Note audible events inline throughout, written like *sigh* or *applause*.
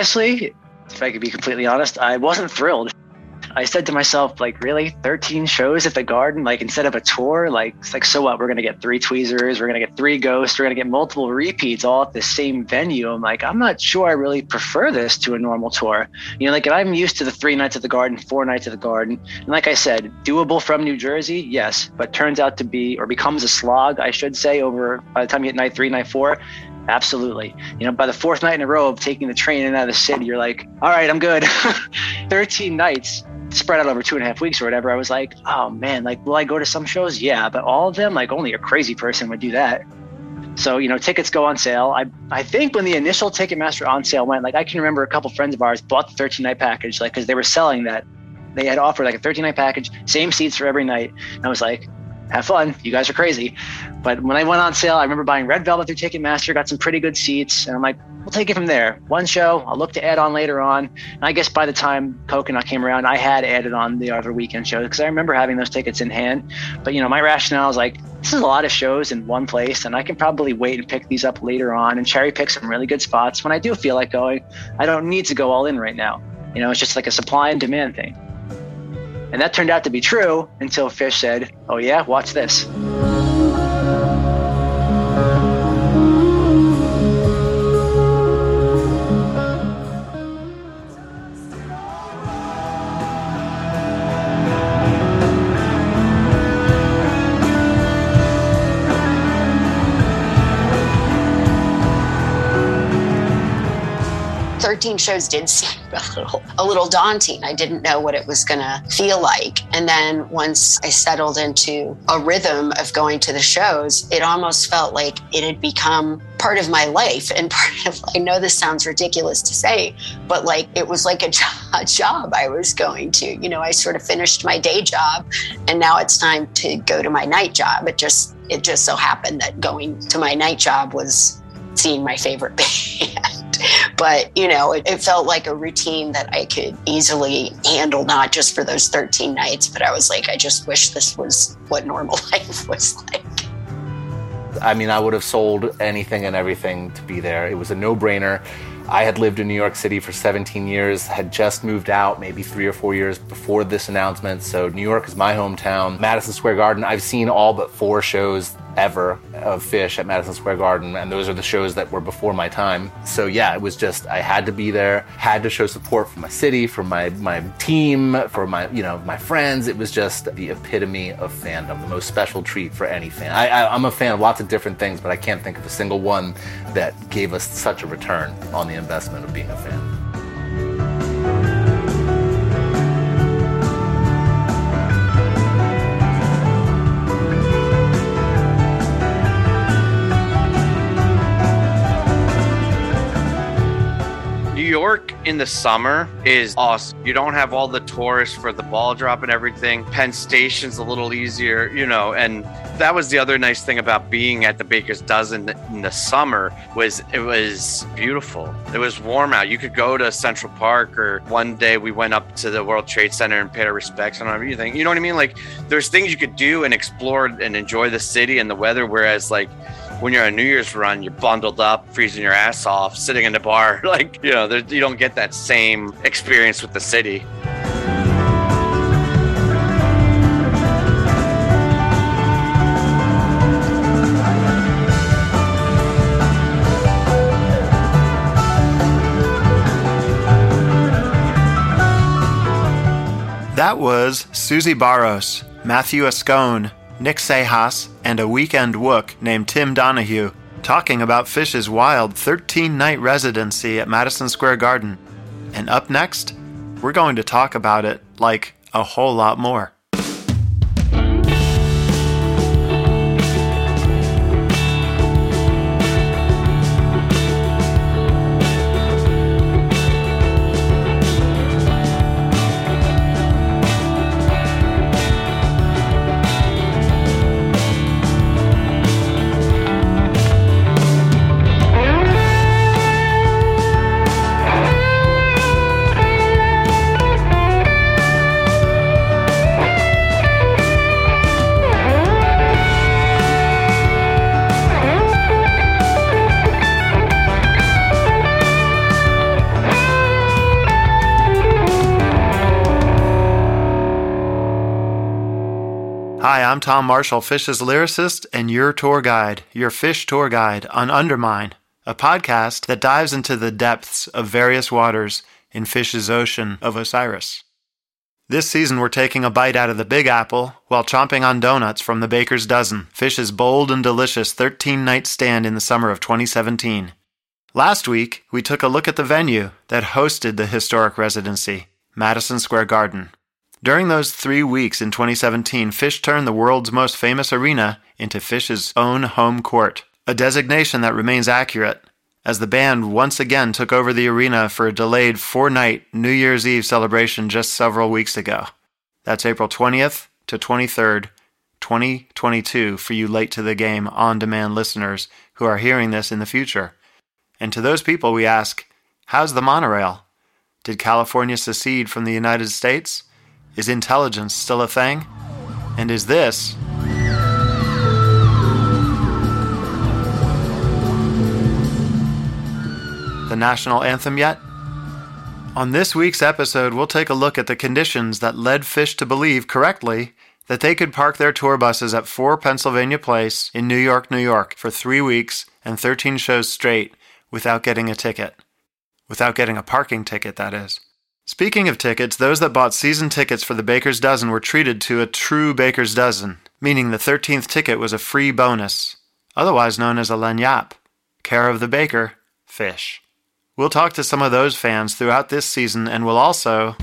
Honestly, if I could be completely honest, I wasn't thrilled. I said to myself, like, really, 13 shows at the Garden, like instead of a tour, like, it's like, so what? We're gonna get three tweezers, we're gonna get three ghosts, we're gonna get multiple repeats all at the same venue. I'm like, I'm not sure I really prefer this to a normal tour. You know, like, I'm used to the three nights at the Garden, four nights at the Garden, and like I said, doable from New Jersey, yes, but turns out to be or becomes a slog, I should say, over by the time you hit night three, night four. Absolutely. You know, by the fourth night in a row of taking the train in and out of the city, you're like, all right, I'm good. *laughs* 13 nights spread out over two and a half weeks or whatever. I was like, oh man, like, will I go to some shows? Yeah, but all of them, like, only a crazy person would do that. So, you know, tickets go on sale. I, I think when the initial Ticketmaster on sale went, like, I can remember a couple friends of ours bought the 13 night package, like, because they were selling that. They had offered like a 13 night package, same seats for every night. And I was like, have fun. You guys are crazy. But when I went on sale, I remember buying Red Velvet through Ticketmaster, got some pretty good seats. And I'm like, we'll take it from there. One show, I'll look to add on later on. And I guess by the time Coconut came around, I had added on the other weekend shows because I remember having those tickets in hand. But, you know, my rationale is like, this is a lot of shows in one place, and I can probably wait and pick these up later on and cherry pick some really good spots when I do feel like going. I don't need to go all in right now. You know, it's just like a supply and demand thing. And that turned out to be true until Phish said, Oh, yeah, watch this. Thirteen shows did seem *laughs* a little, a little daunting. I didn't know what it was going to feel like. And then once I settled into a rhythm of going to the shows, it almost felt like it had become part of my life and *laughs* part of i know this sounds ridiculous to say but like it was like a, *laughs* jo- a job i was going to you know i sort of finished my day job and now it's time to go to my night job it just it just so happened that going to my night job was seeing my favorite band but you know it, it felt like a routine that i could easily handle not just for those 13 nights but i was like i just wish this was what normal *laughs* life was like I mean, I would have sold anything and everything to be there. It was a no brainer. I had lived in New York City for 17 years, had just moved out maybe three or four years before this announcement. So, New York is my hometown. Madison Square Garden, I've seen all but four shows ever of Phish at Madison Square Garden, and those are the shows that were before my time. So, yeah, it was just, I had to be there, had to show support for my city, for my, my team, for my, you know, my friends. It was just the epitome of fandom, the most special treat for any fan. I, I, I'm a fan of lots of different things, but I can't think of a single one that gave us such a return on the investment of being a fan. In the summer is awesome. You don't have all the tourists for the ball drop and everything. Penn Station's a little easier, you know, and that was the other nice thing about being at the Baker's Dozen in the summer was it was beautiful. It was warm out. You could go to Central Park or one day we went up to the World Trade Center and paid our respects and everything. You know what I mean? Like there's things you could do and explore and enjoy the city and the weather whereas like when you're on New Year's run, you're bundled up, freezing your ass off, sitting in the bar. *laughs* Like, you know, there, you don't get that same experience with the city. That was Susie Barros, Matthew Ascone, Nick Cejas, and a weekend wook named Tim Donahue talking about Phish's wild 13 night residency at Madison Square Garden. And up next, we're going to talk about it like a whole lot more. Tom Marshall, Phish's lyricist and your tour guide, your Phish tour guide on Undermine, a podcast that dives into the depths of various waters in Phish's ocean of Osiris. This season, we're taking a bite out of the Big Apple while chomping on donuts from the Baker's Dozen, Phish's bold and delicious 13 night stand in the summer of 2017. Last week, we took a look at the venue that hosted the historic residency, Madison Square Garden. During those three weeks in 2017, Phish turned the world's most famous arena into Phish's own home court, a designation that remains accurate, as the band once again took over the arena for a delayed four night New Year's Eve celebration just several weeks ago. That's April 20th to 23rd, 2022, for you late to the game on demand listeners who are hearing this in the future. And to those people, we ask, how's the monorail? Did California secede from the United States? Is intelligence still a thing? And is this the national anthem yet? On this week's episode, we'll take a look at the conditions that led Phish to believe correctly that they could park their tour buses at 4 Pennsylvania Place in New York, New York for three weeks and 13 shows straight without getting a ticket. Without getting a parking ticket, that is. Speaking of tickets, those that bought season tickets for the Baker's Dozen were treated to a true Baker's Dozen, meaning the 13th ticket was a free bonus, otherwise known as a lagniappe, care of the baker, Phish. We'll talk to some of those fans throughout this season, and we'll also.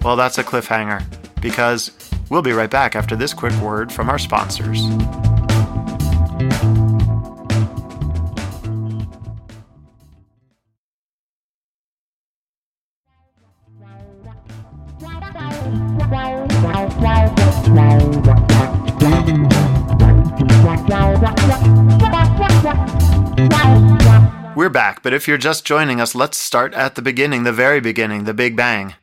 Well, that's a cliffhanger, because we'll be right back after this quick word from our sponsors. We're back, but if you're just joining us, let's start at the beginning, the very beginning, the Big Bang.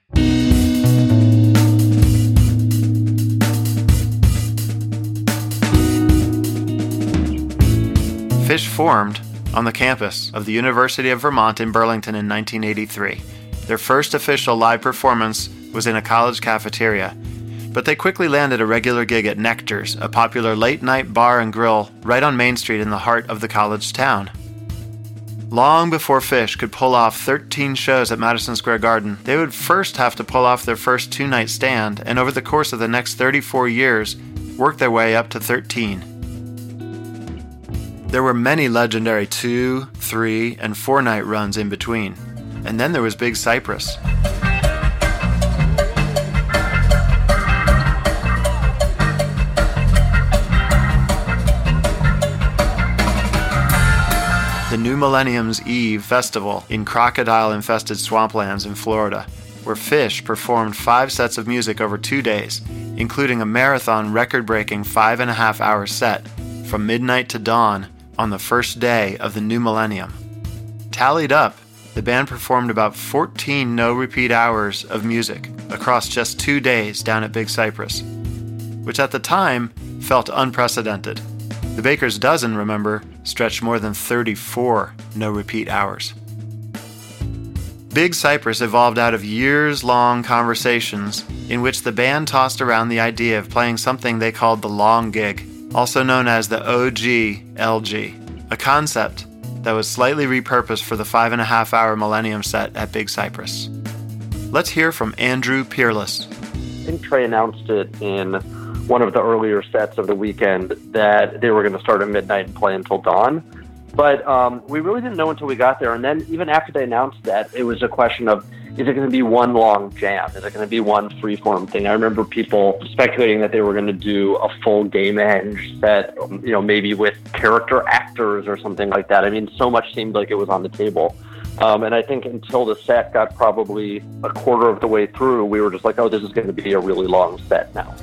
Phish formed on the campus of the University of Vermont in Burlington in 1983. Their first official live performance was in a college cafeteria, but they quickly landed a regular gig at Nectar's, a popular late night bar and grill right on Main Street in the heart of the college town. Long before Phish could pull off 13 shows at Madison Square Garden, they would first have to pull off their first two night stand, and over the course of the next 34 years, work their way up to 13. There were many legendary two, three, and four night runs in between. And then there was Big Cypress. New Millennium's Eve festival in crocodile infested swamplands in Florida, where Phish performed five sets of music over two days, including a marathon record breaking five and a half hour set from midnight to dawn on the first day of the new millennium. Tallied up, the band performed about 14 no repeat hours of music across just two days down at Big Cypress, which at the time felt unprecedented. The Baker's Dozen, remember, stretched more than 34 no repeat hours. Big Cypress evolved out of years long conversations in which the band tossed around the idea of playing something they called the long gig, also known as the OG LG, a concept that was slightly repurposed for the five and a half hour Millennium set at Big Cypress. Let's hear from Andrew Peerless. I think Trey announced it in one of the earlier sets of the weekend that they were going to start at midnight and play until dawn. But um, we really didn't know until we got there. And then even after they announced that, it was a question of is it going to be one long jam? Is it going to be one freeform thing? I remember people speculating that they were going to do a full Gamehenge set, you know, maybe with character actors or something like that. I mean, so much seemed like it was on the table. Um, and I think until the set got probably a quarter of the way through, we were just like, oh, this is going to be a really long set now.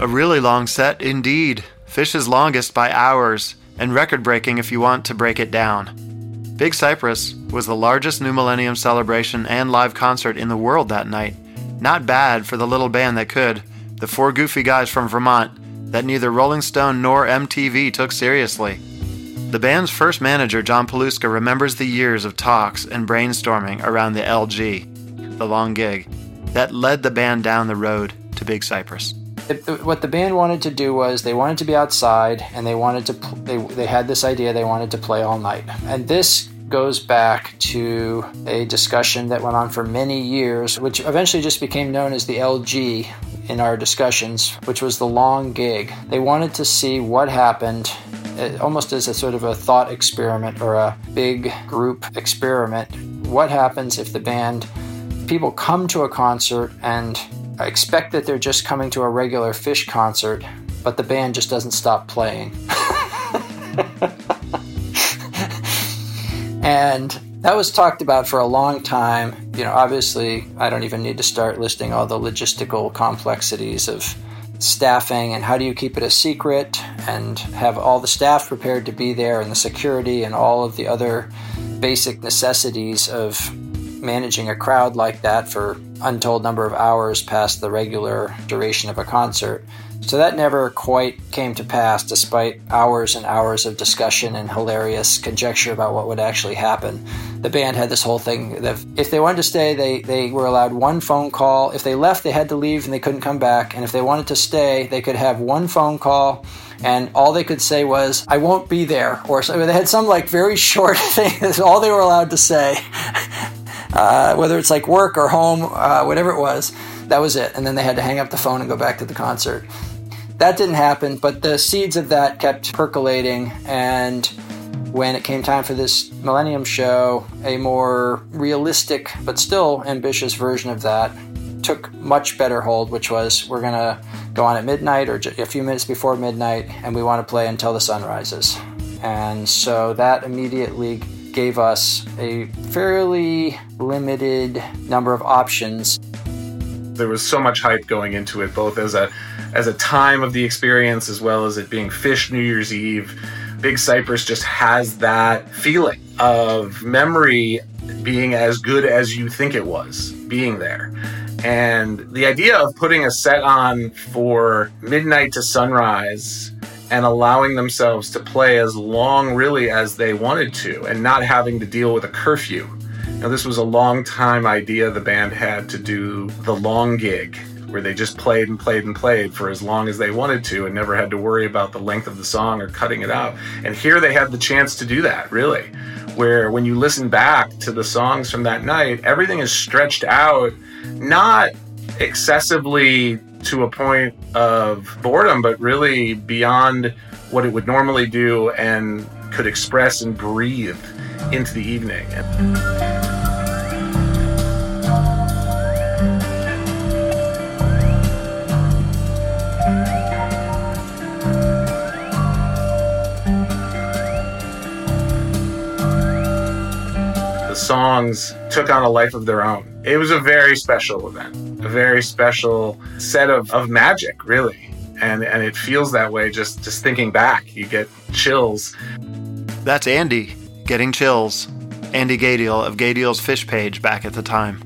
A really long set indeed. Phish's longest by hours, and record breaking if you want to break it down. Big Cypress was the largest New Millennium celebration and live concert in the world that night. Not bad for the little band that could, the four goofy guys from Vermont that neither Rolling Stone nor MTV took seriously. The band's first manager, John Paluska, remembers the years of talks and brainstorming around the LG, the long gig, that led the band down the road to Big Cypress what the band wanted to do was they wanted to be outside and they wanted to they, they had this idea they wanted to play all night. And this goes back to a discussion that went on for many years which eventually just became known as the lg in our discussions which was the long gig. They wanted to see what happened uh, almost as a sort of a thought experiment or a big group experiment. What happens if the band people come to a concert and I expect that they're just coming to a regular Phish concert, but the band just doesn't stop playing. *laughs* and that was talked about for a long time. You know, obviously, I don't even need to start listing all the logistical complexities of staffing and how do you keep it a secret and have all the staff prepared to be there and the security and all of the other basic necessities of managing a crowd like that for untold number of hours past the regular duration of a concert. So that never quite came to pass, despite hours and hours of discussion and hilarious conjecture about what would actually happen. The band had this whole thing that if they wanted to stay, they, they were allowed one phone call. If they left, they had to leave and they couldn't come back. And if they wanted to stay, they could have one phone call and all they could say was i won't be there or so they had some like very *laughs* short thing that's all they were allowed to say *laughs* uh, whether it's like work or home, uh, whatever it was. That was it. And then they had to hang up the phone and go back to the concert. That didn't happen, but the seeds of that kept percolating. And when it came time for this Millennium show, a more realistic but still ambitious version of that took much better hold, which was we're going to go on at midnight or a few minutes before midnight, and we want to play until the sun rises. And so that immediately gave us a fairly limited number of options. There was so much hype going into it, both as a as a time of the experience as well as it being Phish New Year's Eve. Big Cypress just has that feeling of memory being as good as you think it was being there. And the idea of putting a set on for midnight to sunrise and allowing themselves to play as long, really, as they wanted to, and not having to deal with a curfew. Now, this was a long time idea the band had to do the long gig, where they just played and played and played for as long as they wanted to and never had to worry about the length of the song or cutting it out. And here they had the chance to do that, really, where when you listen back to the songs from that night, everything is stretched out, not excessively to a point of boredom, but really beyond what it would normally do and could express and breathe into the evening. The songs took on a life of their own. It was a very special event a very special set of, of magic, really. And, and it feels that way just, just thinking back. You get chills. That's Andy getting chills. Andy Gadiel of Gadiel's Phish Page back at the time.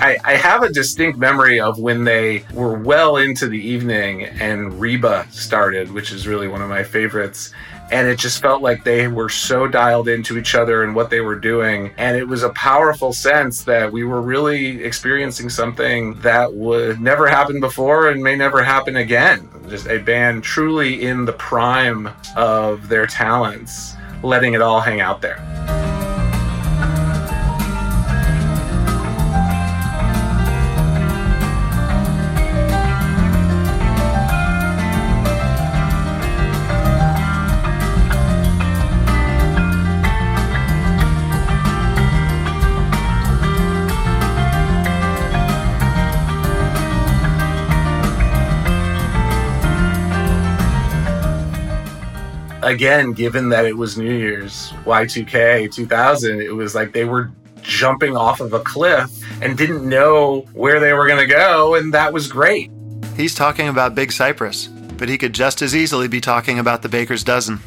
I, I, have a distinct memory of when they were well into the evening and Reba started, which is really one of my favorites. And it just felt like they were so dialed into each other and what they were doing. And it was a powerful sense that we were really experiencing something that would never happen before and may never happen again. Just a band truly in the prime of their talents, letting it all hang out there. Again, given that it was New Year's, Y2K 2000, it was like they were jumping off of a cliff and didn't know where they were going to go, and that was great. He's talking about Big Cypress, but he could just as easily be talking about the Baker's Dozen.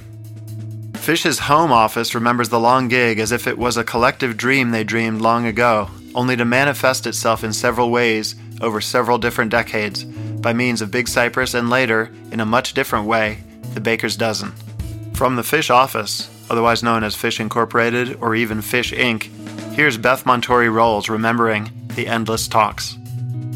Phish's home office remembers the long gig as if it was a collective dream they dreamed long ago, only to manifest itself in several ways over several different decades by means of Big Cypress and later, in a much different way, the Baker's Dozen. From the Phish office, otherwise known as Phish Incorporated or even Phish Inc., here's Beth Montuori Rolls remembering the endless talks.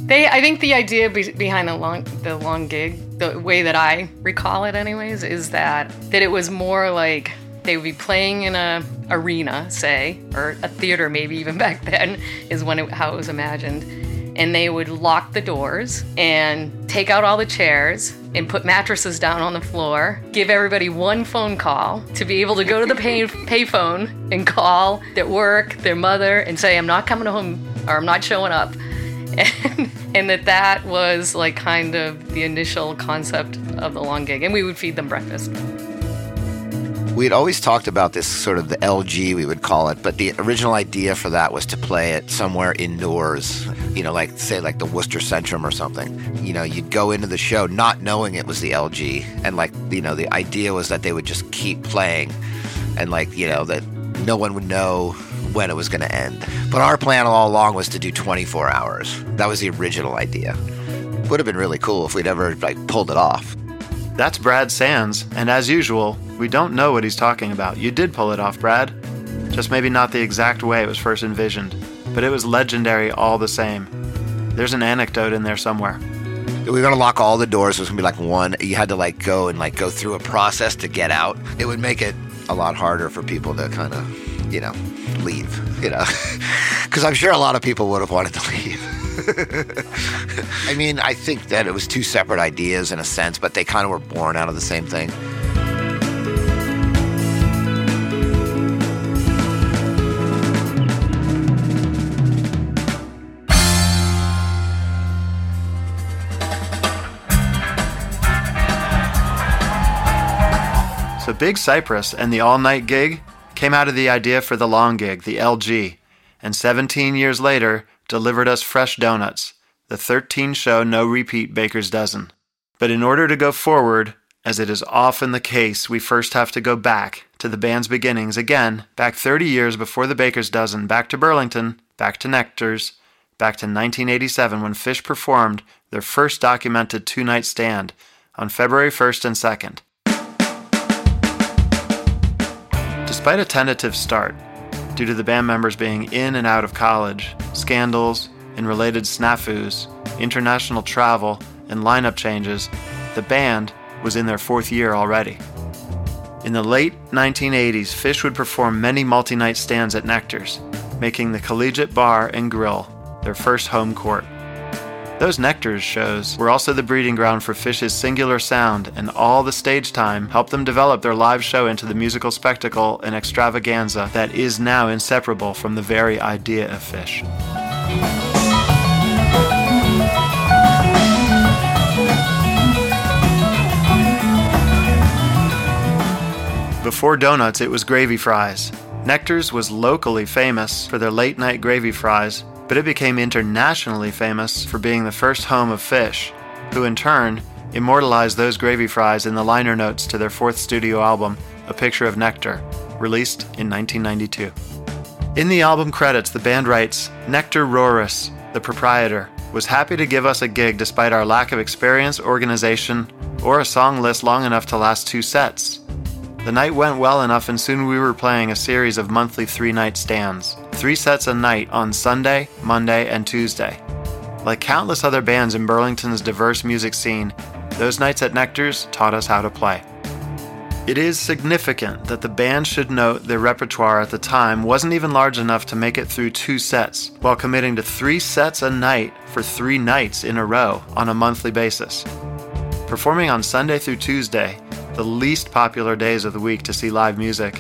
They, I think the idea be- behind the long, the long gig, the way that I recall it, anyways, is that that it was more like they would be playing in a arena, say, or a theater, maybe even *laughs* back then, is when it, how it was imagined and they would lock the doors and take out all the chairs and put mattresses down on the floor, give everybody one phone call to be able to go to the pay *laughs* phone and call their work, their mother, and say, I'm not coming home or I'm not showing up. And, *laughs* and that that was like kind of the initial concept of the long gig. And we would feed them breakfast. We had always talked about this sort of the LG, we would call it, but the original idea for that was to play it somewhere indoors, you know, like say like the Worcester Centrum or something. You know, you'd go into the show not knowing it was the LG, and like, you know, the idea was that they would just keep playing and like, you know, that no one would know when it was going to end. But our plan all along was to do 24 hours. That was the original idea. Would have been really cool if we'd ever like pulled it off. That's Brad Sands, and as usual, we don't know what he's talking about. You did pull it off, Brad. Just maybe not the exact way it was first envisioned, but it was legendary all the same. There's an anecdote in there somewhere. We were gonna lock all the doors. It was gonna be like one. You had to like go and like go through a process to get out. It would make it a lot harder for people to kind of, you know, leave. You know, *laughs* because I'm sure a lot of people would have wanted to leave. *laughs* I mean, I think that it was two separate ideas in a sense, but they kind of were born out of the same thing. So Big Cypress and the all night gig came out of the idea for the long gig, the LG, and 17 years later delivered us Fresh Donuts, the 13 show no repeat Baker's Dozen. But in order to go forward, as it is often the case, we first have to go back to the band's beginnings again, back 30 years before the Baker's Dozen, back to Burlington, back to Nectar's, back to 1987 when Phish performed their first documented two night stand on February 1st and 2nd. Despite a tentative start, due to the band members being in and out of college, scandals, and related snafus, international travel, and lineup changes, the band was in their fourth year already. In the late 1980s, Phish would perform many multi night stands at Nectar's, making the Collegiate Bar and Grill their first home court. Those Nectar's shows were also the breeding ground for Phish's singular sound, and all the stage time helped them develop their live show into the musical spectacle and extravaganza that is now inseparable from the very idea of Phish. Before donuts, it was gravy fries. Nectar's was locally famous for their late night gravy fries, but it became internationally famous for being the first home of Phish, who in turn immortalized those gravy fries in the liner notes to their fourth studio album, A Picture of Nectar, released in 1992. In the album credits, the band writes Nectar Rorris, the proprietor, was happy to give us a gig despite our lack of experience, organization, or a song list long enough to last two sets. The night went well enough, and soon we were playing a series of monthly three night stands, three sets a night on Sunday, Monday, and Tuesday. Like countless other bands in Burlington's diverse music scene, those nights at Nectar's taught us how to play. It is significant that the band should note their repertoire at the time wasn't even large enough to make it through two sets, while committing to three sets a night for three nights in a row on a monthly basis. Performing on Sunday through Tuesday, the least popular days of the week to see live music,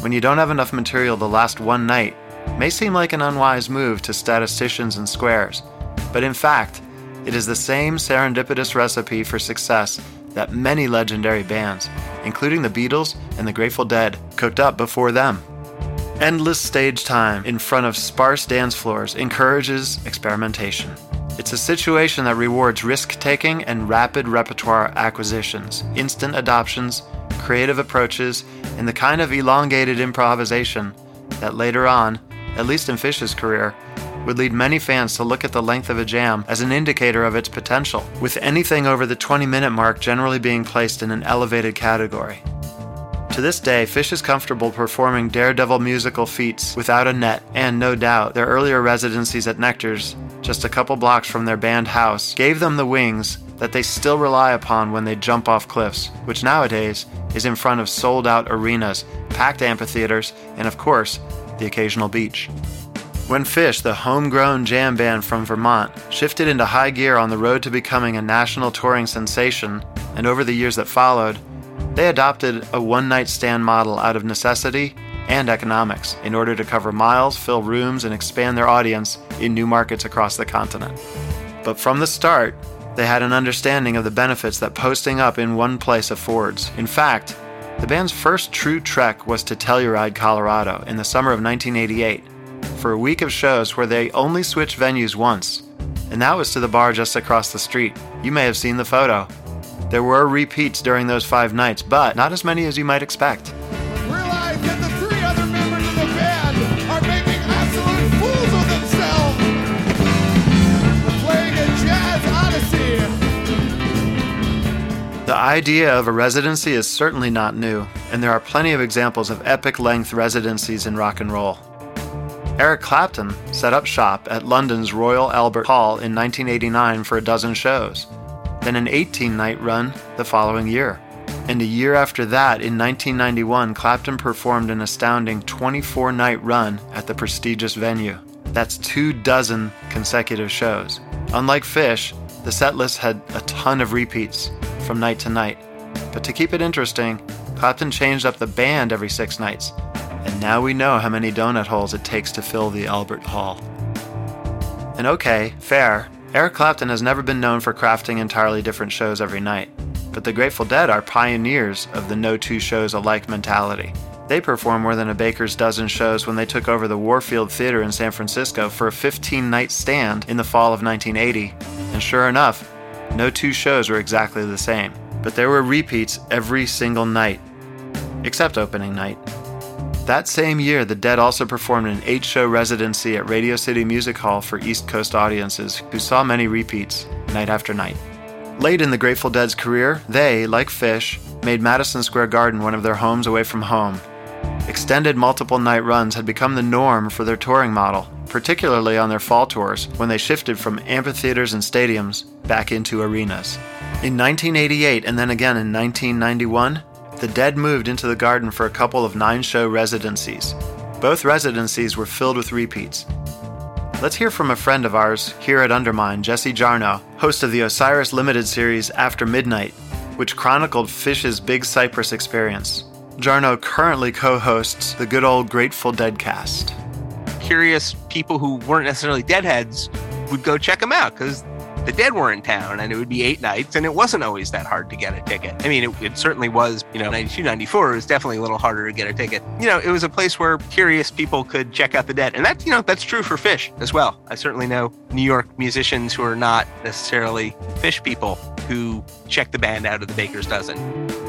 when you don't have enough material to last one night, may seem like an unwise move to statisticians and squares, but in fact, it is the same serendipitous recipe for success that many legendary bands, including the Beatles and the Grateful Dead, cooked up before them. Endless stage time in front of sparse dance floors encourages experimentation. It's a situation that rewards risk taking and rapid repertoire acquisitions, instant adoptions, creative approaches, and the kind of elongated improvisation that later on, at least in Phish's career, would lead many fans to look at the length of a jam as an indicator of its potential, with anything over the 20 minute mark generally being placed in an elevated category. To this day, Phish is comfortable performing daredevil musical feats without a net, and no doubt their earlier residencies at Nectar's, just a couple blocks from their band house, gave them the wings that they still rely upon when they jump off cliffs, which nowadays is in front of sold out arenas, packed amphitheaters, and of course, the occasional beach. When Phish, the homegrown jam band from Vermont, shifted into high gear on the road to becoming a national touring sensation, and over the years that followed, they adopted a one night stand model out of necessity and economics in order to cover miles, fill rooms, and expand their audience in new markets across the continent. But from the start, they had an understanding of the benefits that posting up in one place affords. In fact, the band's first true trek was to Telluride, Colorado in the summer of 1988 for a week of shows where they only switched venues once, and that was to the bar just across the street. You may have seen the photo. There were repeats during those five nights, but not as many as you might expect. Idea of a residency is certainly not new, and there are plenty of examples of epic length residencies in rock and roll. Eric Clapton set up shop at London's Royal Albert Hall in 1989 for a dozen shows, then an 18 night run the following year. And a year after that, in 1991, Clapton performed an astounding 24 night run at the prestigious venue. That's two dozen consecutive shows. Unlike Phish, the set list had a ton of repeats from night to night. But to keep it interesting, Clapton changed up the band every six nights, and now we know how many donut holes it takes to fill the Albert Hall. And okay, fair, Eric Clapton has never been known for crafting entirely different shows every night. But the Grateful Dead are pioneers of the no two shows alike mentality. They performed more than a baker's dozen shows when they took over the Warfield Theater in San Francisco for a 15 night stand in the fall of 1980. And sure enough, no two shows were exactly the same. But there were repeats every single night, except opening night. That same year, the Dead also performed an eight show residency at Radio City Music Hall for East Coast audiences who saw many repeats, night after night. Late in the Grateful Dead's career, they, like Phish, made Madison Square Garden one of their homes away from home. Extended multiple night runs had become the norm for their touring model, particularly on their fall tours when they shifted from amphitheaters and stadiums back into arenas. In 1988 and then again in 1991, the Dead moved into the garden for a couple of nine show residencies. Both residencies were filled with repeats. Let's hear from a friend of ours here at Undermine, Jesse Jarnow, host of the Osiris Limited series After Midnight, which chronicled Phish's Big Cypress experience. Jarnow currently co hosts the good old Grateful Dead cast. Curious people who weren't necessarily deadheads would go check them out because the Dead were in town, and it would be eight nights, and it wasn't always that hard to get a ticket. I mean, it, it certainly was, you know, 92, 94, it was definitely a little harder to get a ticket. You know, it was a place where curious people could check out the Dead. And that's, you know, that's true for Phish as well. I certainly know New York musicians who are not necessarily Phish people who check the band out of the Baker's Dozen.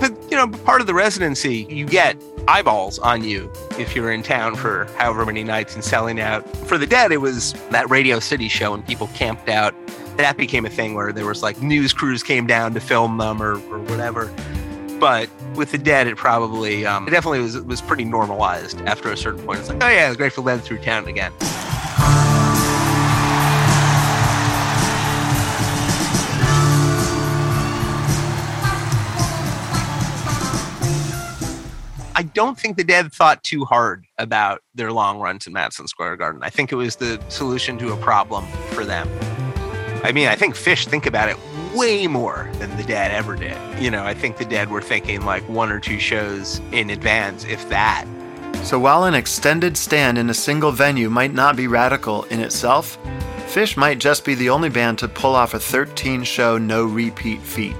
But, you know, part of the residency, you get eyeballs on you if you're in town for however many nights and selling out. For the Dead, it was that Radio City show and people camped out. That became a thing where there was like news crews came down to film them or, or whatever. But with the Dead, it probably, um, it definitely was was pretty normalized after a certain point. It's like, oh yeah, the Grateful Dead through town again. I don't think the Dead thought too hard about their long runs in Madison Square Garden. I think it was the solution to a problem for them. I mean, I think Phish think about it way more than the Dead ever did. You know, I think the Dead were thinking like one or two shows in advance, if that. So while an extended stand in a single venue might not be radical in itself, Phish might just be the only band to pull off a 13 show no repeat feat.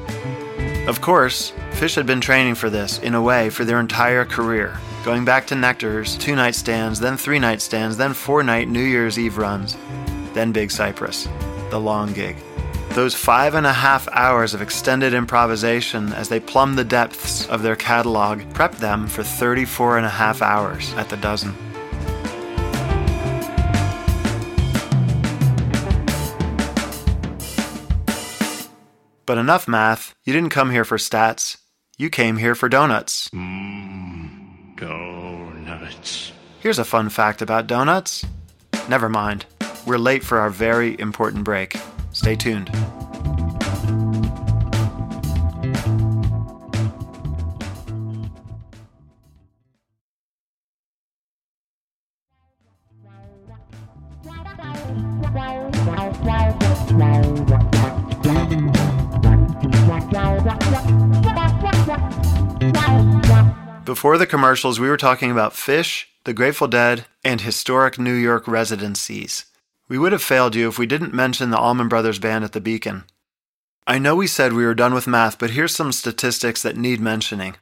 Of course, Phish had been training for this, in a way, for their entire career, going back to Nectar's two night stands, then three night stands, then four night New Year's Eve runs, then Big Cypress, the long gig. Those five and a half hours of extended improvisation as they plumbed the depths of their catalog prepped them for 34 and a half hours at the dozen. But enough math. You didn't come here for stats. You came here for donuts. Mmm, donuts. Here's a fun fact about donuts. Never mind. We're late for our very important break. Stay tuned. Before the commercials, we were talking about Phish, the Grateful Dead, and historic New York residencies. We would have failed you if we didn't mention the Allman Brothers Band at the Beacon. I know we said we were done with math, but here's some statistics that need mentioning.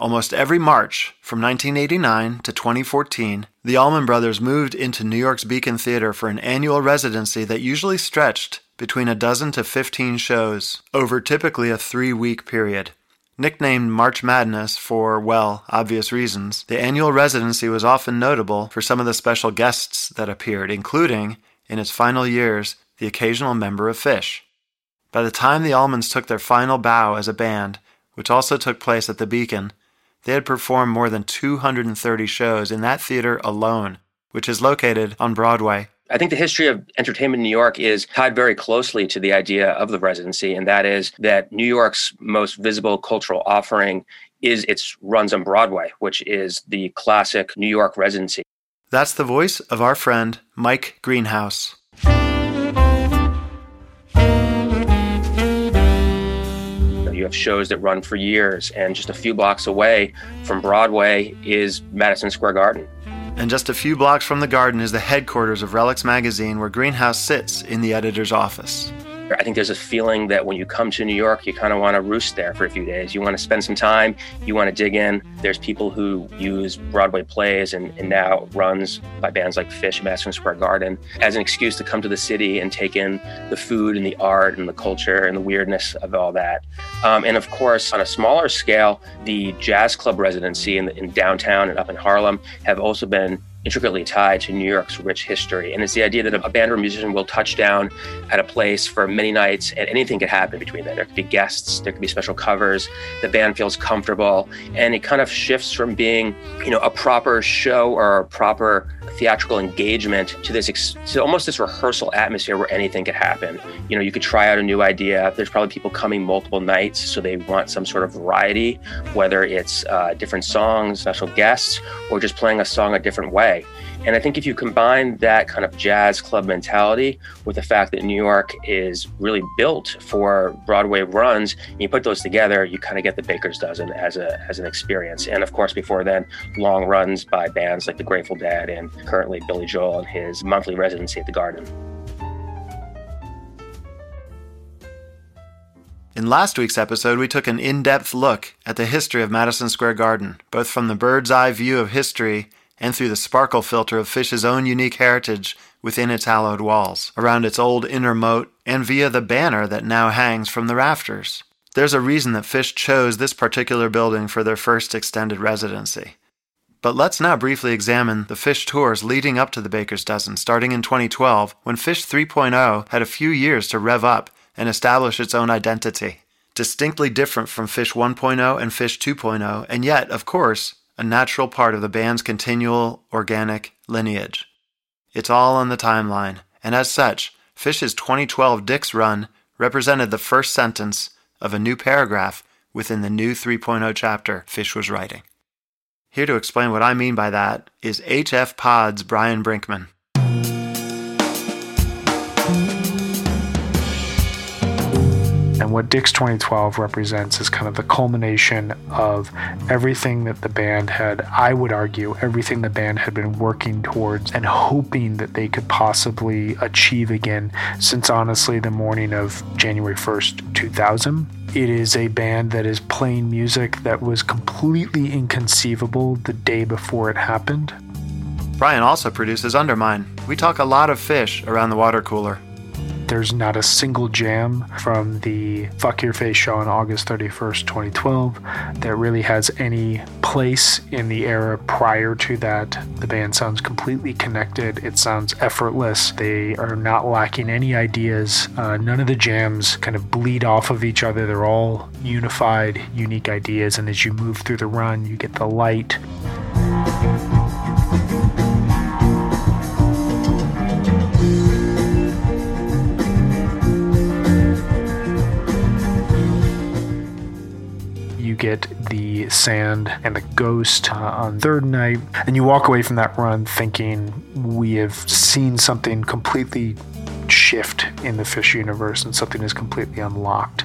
Almost every March, from 1989 to 2014, the Allman Brothers moved into New York's Beacon Theater for an annual residency that usually stretched between a dozen to 15 shows over typically a three week period. Nicknamed March Madness for, well, obvious reasons, the annual residency was often notable for some of the special guests that appeared, including, in its final years, the occasional member of Phish. By the time the Allmans took their final bow as a band, which also took place at the Beacon, they had performed more than 230 shows in that theater alone, which is located on Broadway I think the history of entertainment in New York is tied very closely to the idea of the residency, and that is that New York's most visible cultural offering is its runs on Broadway, which is the classic New York residency. That's the voice of our friend, Mike Greenhaus. You have shows that run for years, and just a few blocks away from Broadway is Madison Square Garden. And just a few blocks from the garden is the headquarters of Relix magazine, where Greenhaus sits in the editor's office. I think there's a feeling that when you come to New York, you kind of want to roost there for a few days. You want to spend some time, you want to dig in. There's people who use Broadway plays and, and now runs by bands like Phish, Madison Square Garden as an excuse to come to the city and take in the food and the art and the culture and the weirdness of all that. Um, and of course, on a smaller scale, the jazz club residency in, in downtown and up in Harlem have also been intricately tied to New York's rich history. And it's the idea that a band or musician will touch down at a place for many nights and anything could happen between them. There could be guests, there could be special covers, the band feels comfortable, and it kind of shifts from being, you know, a proper show or a proper theatrical engagement to this ex- to almost this rehearsal atmosphere where anything could happen. You know, you could try out a new idea. There's probably people coming multiple nights, so they want some sort of variety, whether it's uh, different songs, special guests, or just playing a song a different way. And I think if you combine that kind of jazz club mentality with the fact that New York is really built for Broadway runs, and you put those together, you kind of get the Baker's Dozen as a as an experience. And of course, before then, long runs by bands like the Grateful Dead and currently Billy Joel and his monthly residency at the Garden. In last week's episode, we took an in depth look at the history of Madison Square Garden, both from the bird's eye view of history and through the sparkle filter of Phish's own unique heritage within its hallowed walls, around its old inner moat, and via the banner that now hangs from the rafters. There's a reason that Phish chose this particular building for their first extended residency. But let's now briefly examine the Phish tours leading up to the Baker's Dozen, starting in 2012, when Phish 3.0 had a few years to rev up and establish its own identity. Distinctly different from Phish 1.0 and Phish 2.0, and yet, of course, a natural part of the band's continual organic lineage. It's all on the timeline, and as such, Phish's 2012 Dick's run represented the first sentence of a new paragraph within the new 3.0 chapter Phish was writing. Here to explain what I mean by that is HF Pod's Brian Brinkman. And what Dick's 2012 represents is kind of the culmination of everything that the band had, I would argue, everything the band had been working towards and hoping that they could possibly achieve again since honestly the morning of January 1st, 2000. It is a band that is playing music that was completely inconceivable the day before it happened. Brian also produces Undermine. We talk a lot of Phish around the water cooler. There's not a single jam from the Fuck Your Face show on August 31st, 2012, that really has any place in the era prior to that. The band sounds completely connected, it sounds effortless. They are not lacking any ideas. Uh, none of the jams kind of bleed off of each other, they're all unified, unique ideas. And as you move through the run, you get the light. Get the sand and the ghost uh, on third night and you walk away from that run thinking we have seen something completely shift in the Phish universe and something is completely unlocked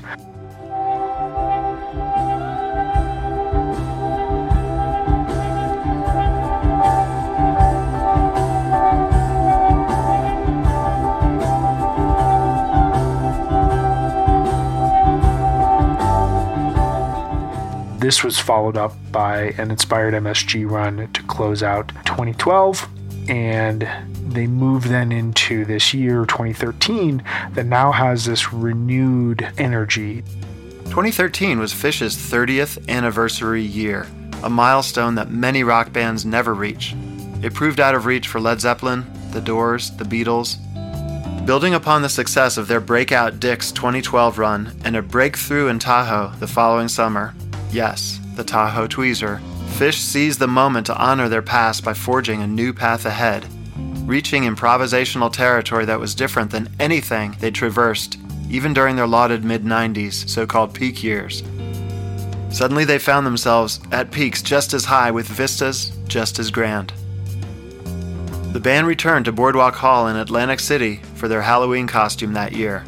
This was followed up by an inspired MSG run to close out 2012, and they move then into this year, 2013, that now has this renewed energy. 2013 was Phish's 30th anniversary year, a milestone that many rock bands never reach. It proved out of reach for Led Zeppelin, The Doors, The Beatles. Building upon the success of their breakout Dick's 2012 run and a breakthrough in Tahoe the following summer, Yes, the Tahoe Tweezer. Phish seized the moment to honor their past by forging a new path ahead, reaching improvisational territory that was different than anything they'd traversed, even during their lauded mid 90s so called peak years. Suddenly they found themselves at peaks just as high with vistas just as grand. The band returned to Boardwalk Hall in Atlantic City for their Halloween costume that year.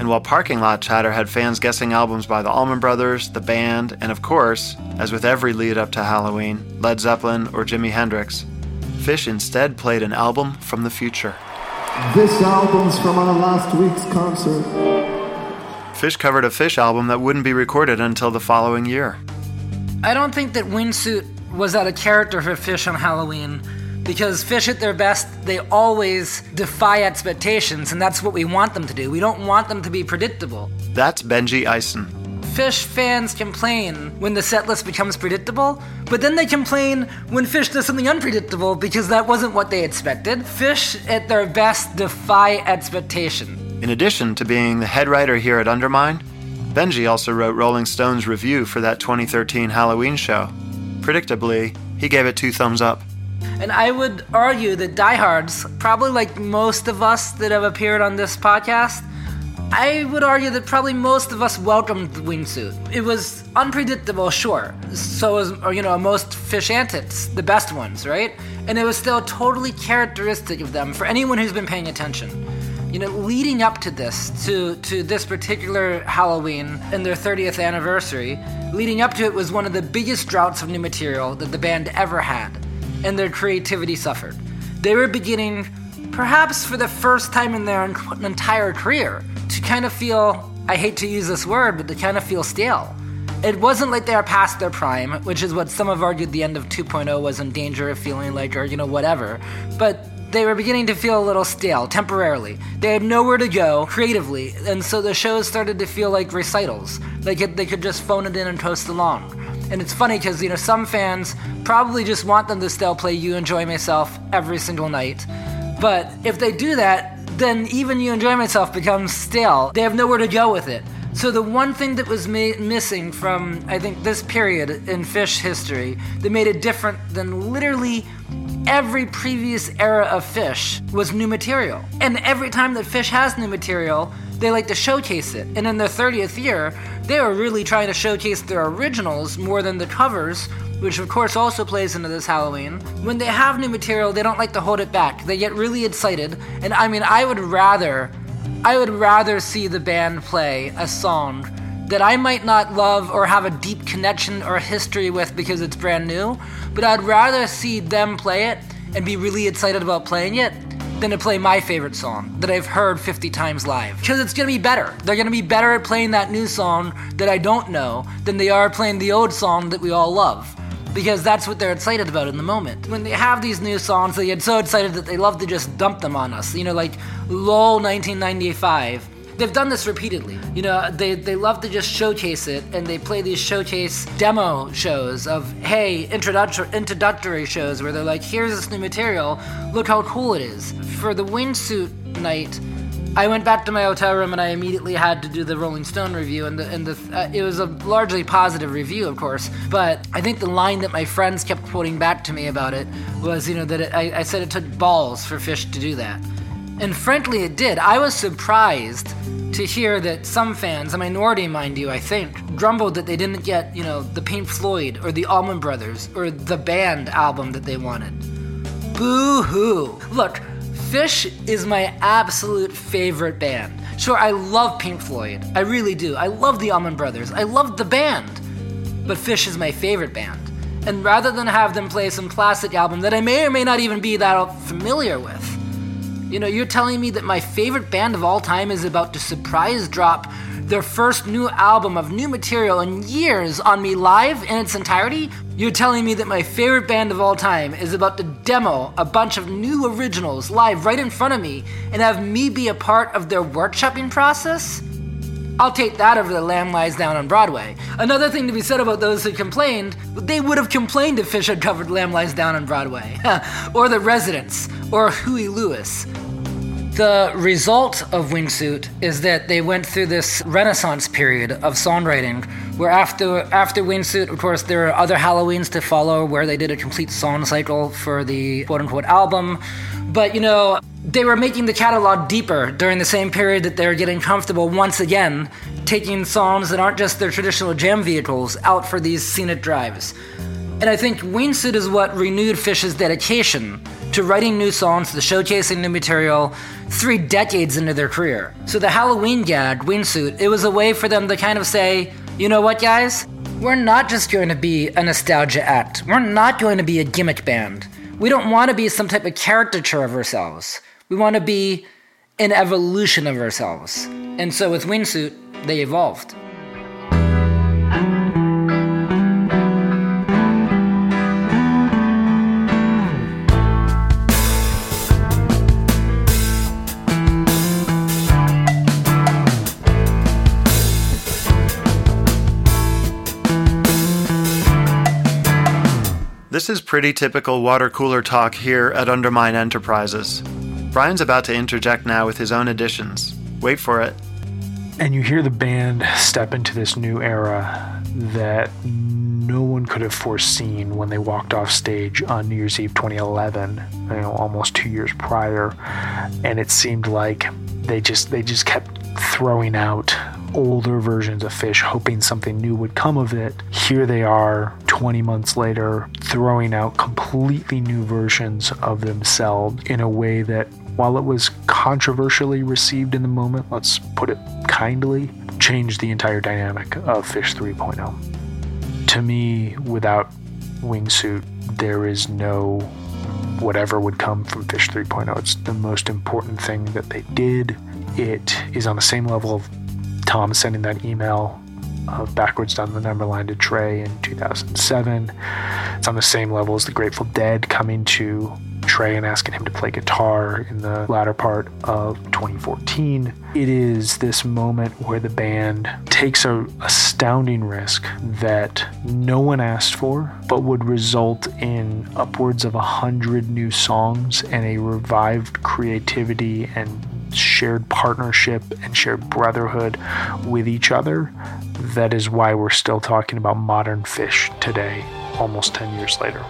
And while parking lot chatter had fans guessing albums by the Allman Brothers, the band, and of course, as with every lead up to Halloween, Led Zeppelin or Jimi Hendrix, Phish instead played an album from the future. This album's from our last week's concert. Phish covered a Phish album that wouldn't be recorded until the following year. I don't think that Wingsuit was out of character for Phish on Halloween because Phish at their best, they always defy expectations, and that's what we want them to do. We don't want them to be predictable. That's Benjy Eisen. Phish fans complain when the set list becomes predictable, but then they complain when Phish does something unpredictable because that wasn't what they expected. Phish at their best defy expectation. In addition to being the head writer here at Undermine, Benjy also wrote Rolling Stone's review for that 2013 Halloween show. Predictably, he gave it two thumbs up. And I would argue that diehards, probably like most of us that have appeared on this podcast, I would argue that probably most of us welcomed the wingsuit. It was unpredictable, sure. So was, or, you know, most Phish antics, the best ones, right? And it was still totally characteristic of them for anyone who's been paying attention. You know, leading up to this, to to this particular Halloween and their 30th anniversary, leading up to it was one of the biggest droughts of new material that the band ever had and their creativity suffered. They were beginning, perhaps for the first time in their entire career, to kind of feel I hate to use this word, but to kind of feel stale. It wasn't like they are past their prime, which is what some have argued the end of 2.0 was in danger of feeling like, or, you know, whatever. But they were beginning to feel a little stale temporarily. They had nowhere to go creatively, and so the shows started to feel like recitals. They could, they could just phone it in and toast along. And it's funny because, you know, some fans probably just want them to still play You Enjoy Myself every single night. But if they do that, then even You Enjoy Myself becomes stale. They have nowhere to go with it. So the one thing that was ma- missing from I think this period in Phish history that made it different than literally every previous era of Phish was new material. And every time that Phish has new material, they like to showcase it. And in their 30th year, they were really trying to showcase their originals more than the covers, which of course also plays into this Halloween. When they have new material, they don't like to hold it back. They get really excited. And I mean, I would rather I would rather see the band play a song that I might not love or have a deep connection or history with because it's brand new, but I'd rather see them play it and be really excited about playing it than to play my favorite song that I've heard 50 times live. Because it's gonna be better. They're gonna be better at playing that new song that I don't know than they are playing the old song that we all love. Because that's what they're excited about in the moment. When they have these new songs, they get so excited that they love to just dump them on us. You know, like LOL 1995 they've done this repeatedly. You know, they, they love to just showcase it and they play these showcase demo shows of, hey, introductory, introductory shows where they're like, here's this new material, look how cool it is. For the wingsuit night, I went back to my hotel room and I immediately had to do the Rolling Stone review, and the, and the uh, it was a largely positive review, of course. But I think the line that my friends kept quoting back to me about it was, you know, that it, I, I said it took balls for Phish to do that, and frankly, it did. I was surprised to hear that some fans, a minority, mind you, I think, grumbled that they didn't get, you know, the Pink Floyd or the Allman Brothers or the band album that they wanted. Boo hoo! Look, Phish is my absolute favorite band. Sure, I love Pink Floyd. I really do. I love the Allman Brothers. I love the band. But Phish is my favorite band. And rather than have them play some classic album that I may or may not even be that familiar with, you know, you're telling me that my favorite band of all time is about to surprise drop their first new album of new material in years on me live in its entirety? You're telling me that my favorite band of all time is about to demo a bunch of new originals live right in front of me and have me be a part of their workshopping process? I'll take that over the Lamb Lies Down on Broadway. Another thing to be said about those who complained, they would have complained if Phish had covered Lamb Lies Down on Broadway, *laughs* or The Residents, or Huey Lewis. The result of Wingsuit is that they went through this renaissance period of songwriting where after after Wingsuit, of course, there are other Halloweens to follow where they did a complete song cycle for the quote unquote album. But you know, they were making the catalog deeper during the same period that they were getting comfortable once again taking songs that aren't just their traditional jam vehicles out for these scenic drives. And I think Wingsuit is what renewed Phish's dedication to writing new songs, to showcasing new material, three decades into their career. So the Halloween gag, Wingsuit, it was a way for them to kind of say, you know what, guys? We're not just going to be a nostalgia act. We're not going to be a gimmick band. We don't want to be some type of caricature of ourselves. We want to be an evolution of ourselves. And so with Wingsuit, they evolved. This is pretty typical water cooler talk here at Undermine Enterprises. Brian's about to interject now with his own additions. Wait for it. And you hear the band step into this new era that no one could have foreseen when they walked off stage on New Year's Eve 2011, you know, almost two years prior. And it seemed like they just they just kept throwing out older versions of Phish hoping something new would come of it. Here they are, 20 months later, throwing out completely new versions of themselves in a way that, while it was controversially received in the moment, let's put it kindly, changed the entire dynamic of Phish 3.0. To me, without Wingsuit, there is no whatever would come from Phish 3.0. It's the most important thing that they did. It is on the same level of Tom sending that email of Backwards Down the Number Line to Trey in 2007. It's on the same level as the Grateful Dead coming to Trey and asking him to play guitar in the latter part of 2014. It is this moment where the band takes a astounding risk that no one asked for, but would result in upwards of a hundred new songs and a revived creativity and shared partnership and shared brotherhood with each other. That is why we're still talking about modern Phish today, almost 10 years later.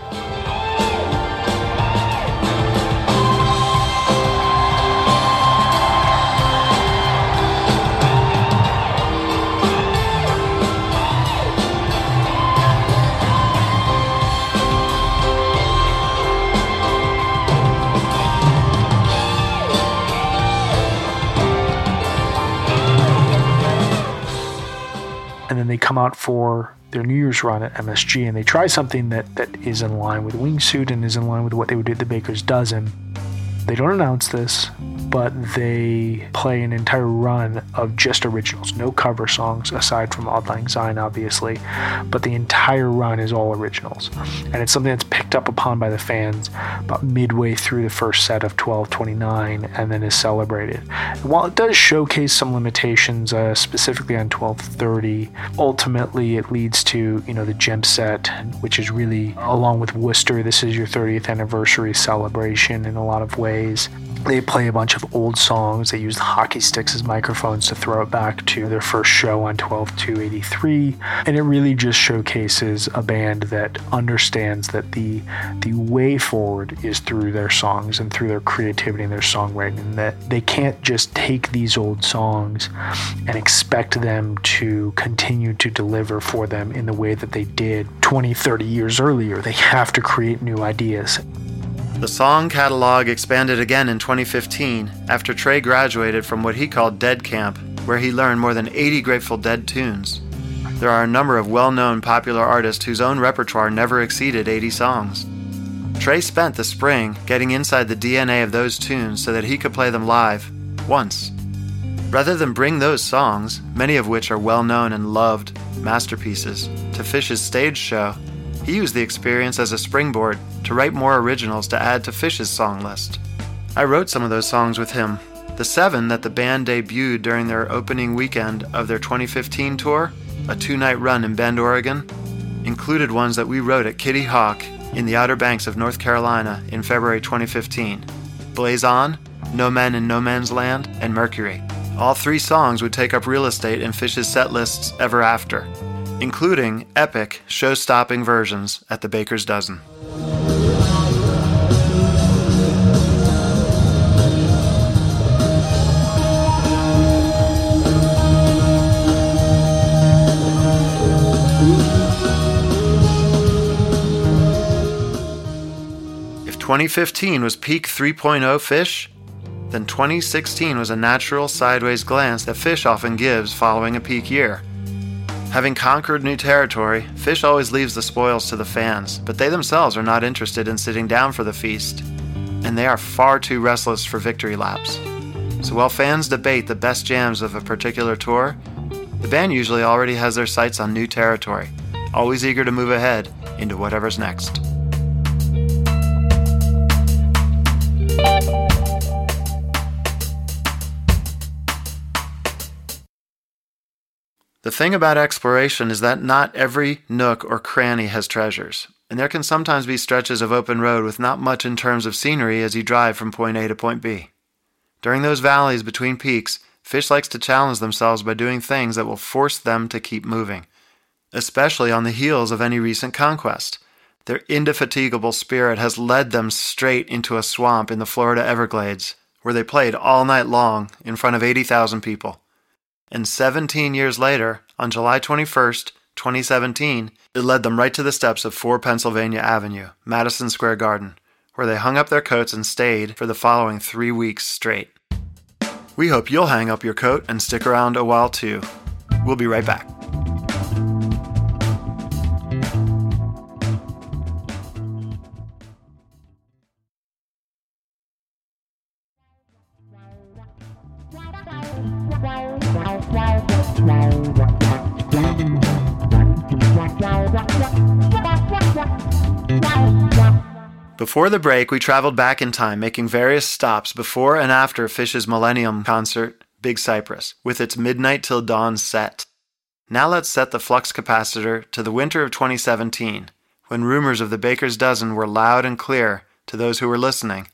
They come out for their New Year's run at MSG and they try something that, that is in line with Wingsuit and is in line with what they would do at the Baker's Dozen. They don't announce this, but they play an entire run of just originals, no cover songs aside from Auld Lang Syne, obviously, but the entire run is all originals. And it's something that's picked up upon by the fans about midway through the first set of 1229 and then is celebrated. And while it does showcase some limitations, uh, specifically on 1230, ultimately it leads to, you know, the gem set, which is really, along with Worcester, this is your 30th anniversary celebration in a lot of ways. They play a bunch of old songs. They used hockey sticks as microphones to throw it back to their first show on 12283. And it really just showcases a band that understands that the the way forward is through their songs and through their creativity and their songwriting. And that they can't just take these old songs and expect them to continue to deliver for them in the way that they did 20, 30 years earlier. They have to create new ideas. The song catalog expanded again in 2015 after Trey graduated from what he called Dead Camp, where he learned more than 80 Grateful Dead tunes. There are a number of well known popular artists whose own repertoire never exceeded 80 songs. Trey spent the spring getting inside the DNA of those tunes so that he could play them live once. Rather than bring those songs, many of which are well known and loved masterpieces, to Phish's stage show, he used the experience as a springboard to write more originals to add to Phish's song list. I wrote some of those songs with him. The seven that the band debuted during their opening weekend of their 2015 tour, a two night run in Bend, Oregon, included ones that we wrote at Kitty Hawk in the Outer Banks of North Carolina in February 2015 Blaze On, No Men in No Man's Land, and Mercury. All three songs would take up real estate in Phish's set lists ever after, including epic, show stopping versions at the Baker's Dozen. If 2015 was peak 3.0 Phish, then 2016 was a natural sideways glance that Phish often gives following a peak year. Having conquered new territory, Phish always leaves the spoils to the fans, but they themselves are not interested in sitting down for the feast, and they are far too restless for victory laps. So while fans debate the best jams of a particular tour, the band usually already has their sights on new territory, always eager to move ahead into whatever's next. The thing about exploration is that not every nook or cranny has treasures, and there can sometimes be stretches of open road with not much in terms of scenery as you drive from point A to point B. During those valleys between peaks, Phish likes to challenge themselves by doing things that will force them to keep moving, especially on the heels of any recent conquest. Their indefatigable spirit has led them straight into a swamp in the Florida Everglades, where they played all night long in front of 80,000 people. And 17 years later, on July 21st, 2017, it led them right to the steps of 4 Pennsylvania Avenue, Madison Square Garden, where they hung up their coats and stayed for the following three weeks straight. We hope you'll hang up your coat and stick around a while too. We'll be right back. Before the break, we traveled back in time, making various stops before and after Phish's Millennium concert, Big Cypress, with its Midnight Till Dawn set. Now let's set the flux capacitor to the winter of 2017, when rumors of the Baker's Dozen were loud and clear to those who were listening.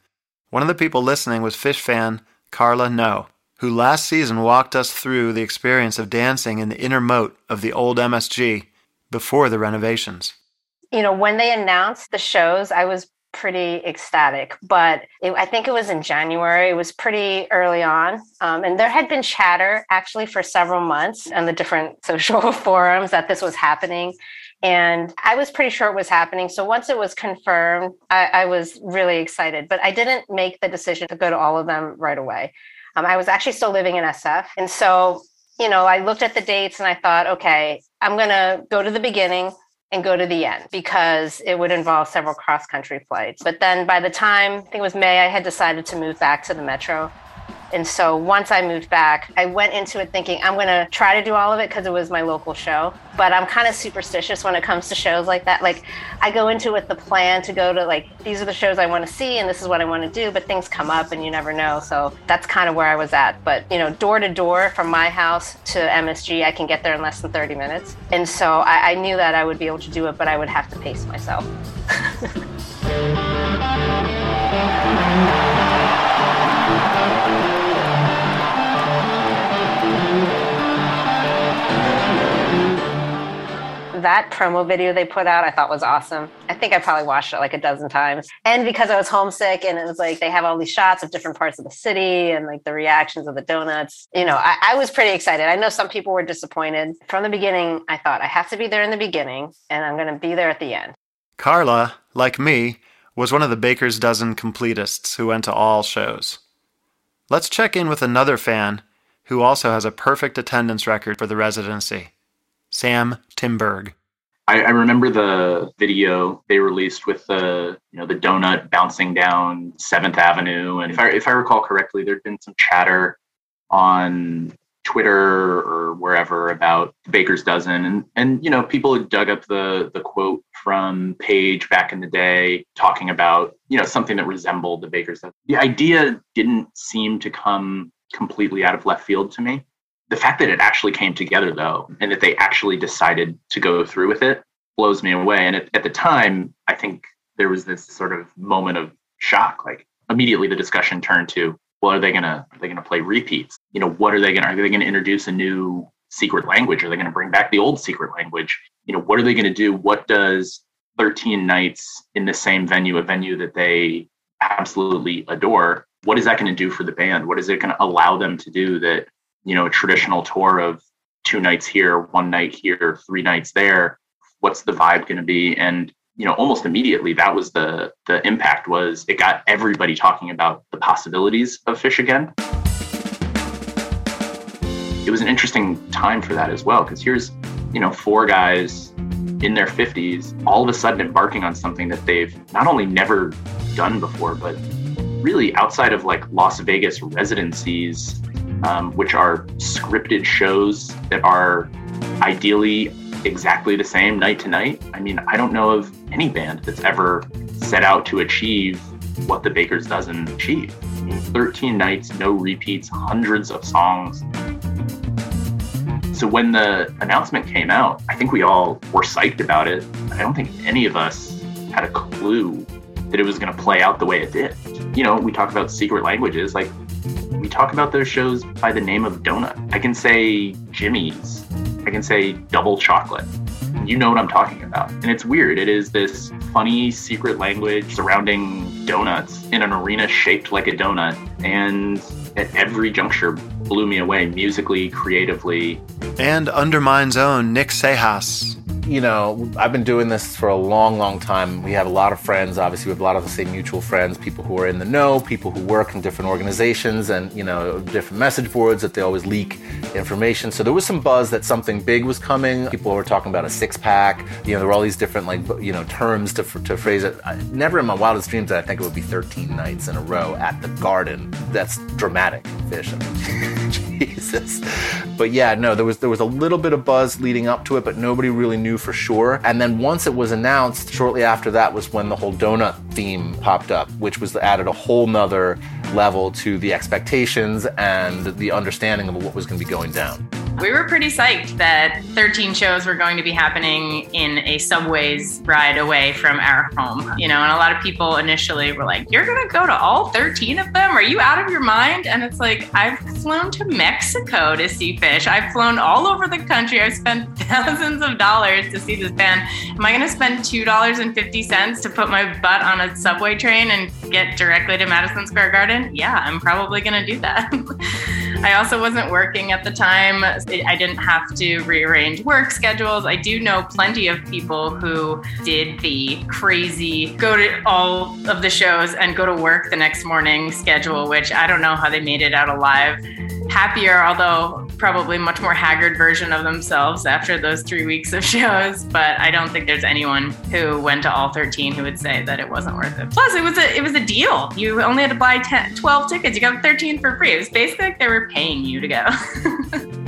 One of the people listening was Phish fan Carla No, who last season walked us through the experience of dancing in the inner moat of the old MSG before the renovations. You know, when they announced the shows, I was pretty ecstatic, but it, I think it was in January. It was pretty early on. Um, and there had been chatter actually for several months on the different *laughs* social forums that this was happening. And I was pretty sure it was happening. So once it was confirmed, I, I was really excited, but I didn't make the decision to go to all of them right away. Um, I was actually still living in SF. And so, you know, I looked at the dates and I thought, okay, I'm going to go to the beginning and go to the end because it would involve several cross country flights. But then by the time, I think it was May, I had decided to move back to the metro. And so once I moved back, I went into it thinking I'm going to try to do all of it because it was my local show. But I'm kind of superstitious when it comes to shows like that. Like I go into it with the plan to go to like these are the shows I want to see and this is what I want to do, but things come up and you never know. So that's kind of where I was at. But you know, door to door from my house to MSG, I can get there in less than 30 minutes. And so I, I knew that I would be able to do it, but I would have to pace myself. *laughs* that promo video they put out, I thought was awesome. I think I probably watched it like a dozen times. And because I was homesick and it was like they have all these shots of different parts of the city and like the reactions of the donuts, you know, I, I was pretty excited. I know some people were disappointed. From the beginning, I thought I have to be there in the beginning and I'm going to be there at the end. Carla, like me, was one of the Baker's Dozen completists who went to all shows. Let's check in with another fan who also has a perfect attendance record for the residency. Sam Timberg. I, I, remember the video they released with the you know the donut bouncing down Seventh Avenue, and if I if I recall correctly, there'd been some chatter on Twitter or wherever about the Baker's Dozen, and and you know people had dug up the the quote from Page back in the day talking about you know something that resembled the Baker's Dozen. The idea didn't seem to come completely out of left field to me the fact that it actually came together though and that they actually decided to go through with it blows me away. And at, at the time i think there was this sort of moment of shock like immediately the discussion turned to well are they gonna are they gonna play repeats? You know what are they gonna are they gonna introduce a new secret language? Are they gonna bring back the old secret language? You know what are they gonna do? What does 13 nights in the same venue a venue that they absolutely adore what is that going to do for the band? What is it going to allow them to do that you know a traditional tour of two nights here one night here three nights there what's the vibe going to be? And you know almost immediately that was the the impact was it got everybody talking about the possibilities of Phish again. It was an interesting time for that as well because here's you know four guys in their 50s all of a sudden embarking on something that they've not only never done before but really outside of like las vegas residencies um, which are scripted shows that are ideally exactly the same night to night. I mean, I don't know of any band that's ever set out to achieve what the Baker's Dozen achieve. I mean, 13 nights, no repeats, hundreds of songs. So when the announcement came out, I think we all were psyched about it. I don't think any of us had a clue that it was going to play out the way it did. You know, we talk about secret languages, like we talk about those shows by the name of donut. I can say Jimmy's. I can say double chocolate. You know what I'm talking about. And it's weird. It is this funny secret language surrounding donuts in an arena shaped like a donut. And at every juncture blew me away musically, creatively. And Undermine's own Nick Cejas you know, I've been doing this for a long, long time. We have a lot of friends. Obviously, we have a lot of the same mutual friends, people who are in the know, people who work in different organizations and, you know, different message boards that they always leak information. So there was some buzz that something big was coming. People were talking about a six pack. You know, there were all these different, like, you know, terms to, to phrase it. I, never in my wildest dreams did I think it would be 13 nights in a row at the garden. That's dramatic, Phish. *laughs* Jesus. But yeah, no, there was there was a little bit of buzz leading up to it, but nobody really knew for sure. And then once it was announced, shortly after that was when the whole donut theme popped up, which was added a whole nother level to the expectations and the understanding of what was going to be going down. We were pretty psyched that 13 shows were going to be happening in a subways ride away from our home. You know, and a lot of people initially were like, You're going to go to all 13 of them? Are you out of your mind? And it's like, I've flown to Mexico to see Phish. I've flown all over the country. I've spent *laughs* thousands of dollars to see this band. Am I going to spend $2.50 to put my butt on a subway train and get directly to Madison Square Garden? Yeah, I'm probably going to do that. *laughs* I also wasn't working at the time. I didn't have to rearrange work schedules. I do know plenty of people who did the crazy go to all of the shows and go to work the next morning schedule, which I don't know how they made it out alive. Happier, although probably much more haggard version of themselves after those three weeks of *laughs* shows. But I don't think there's anyone who went to all 13 who would say that it wasn't worth it. Plus, it was a it was a deal. You only had to buy 10, 12 tickets. You got 13 for free. It was basically like they were paying you to go. *laughs*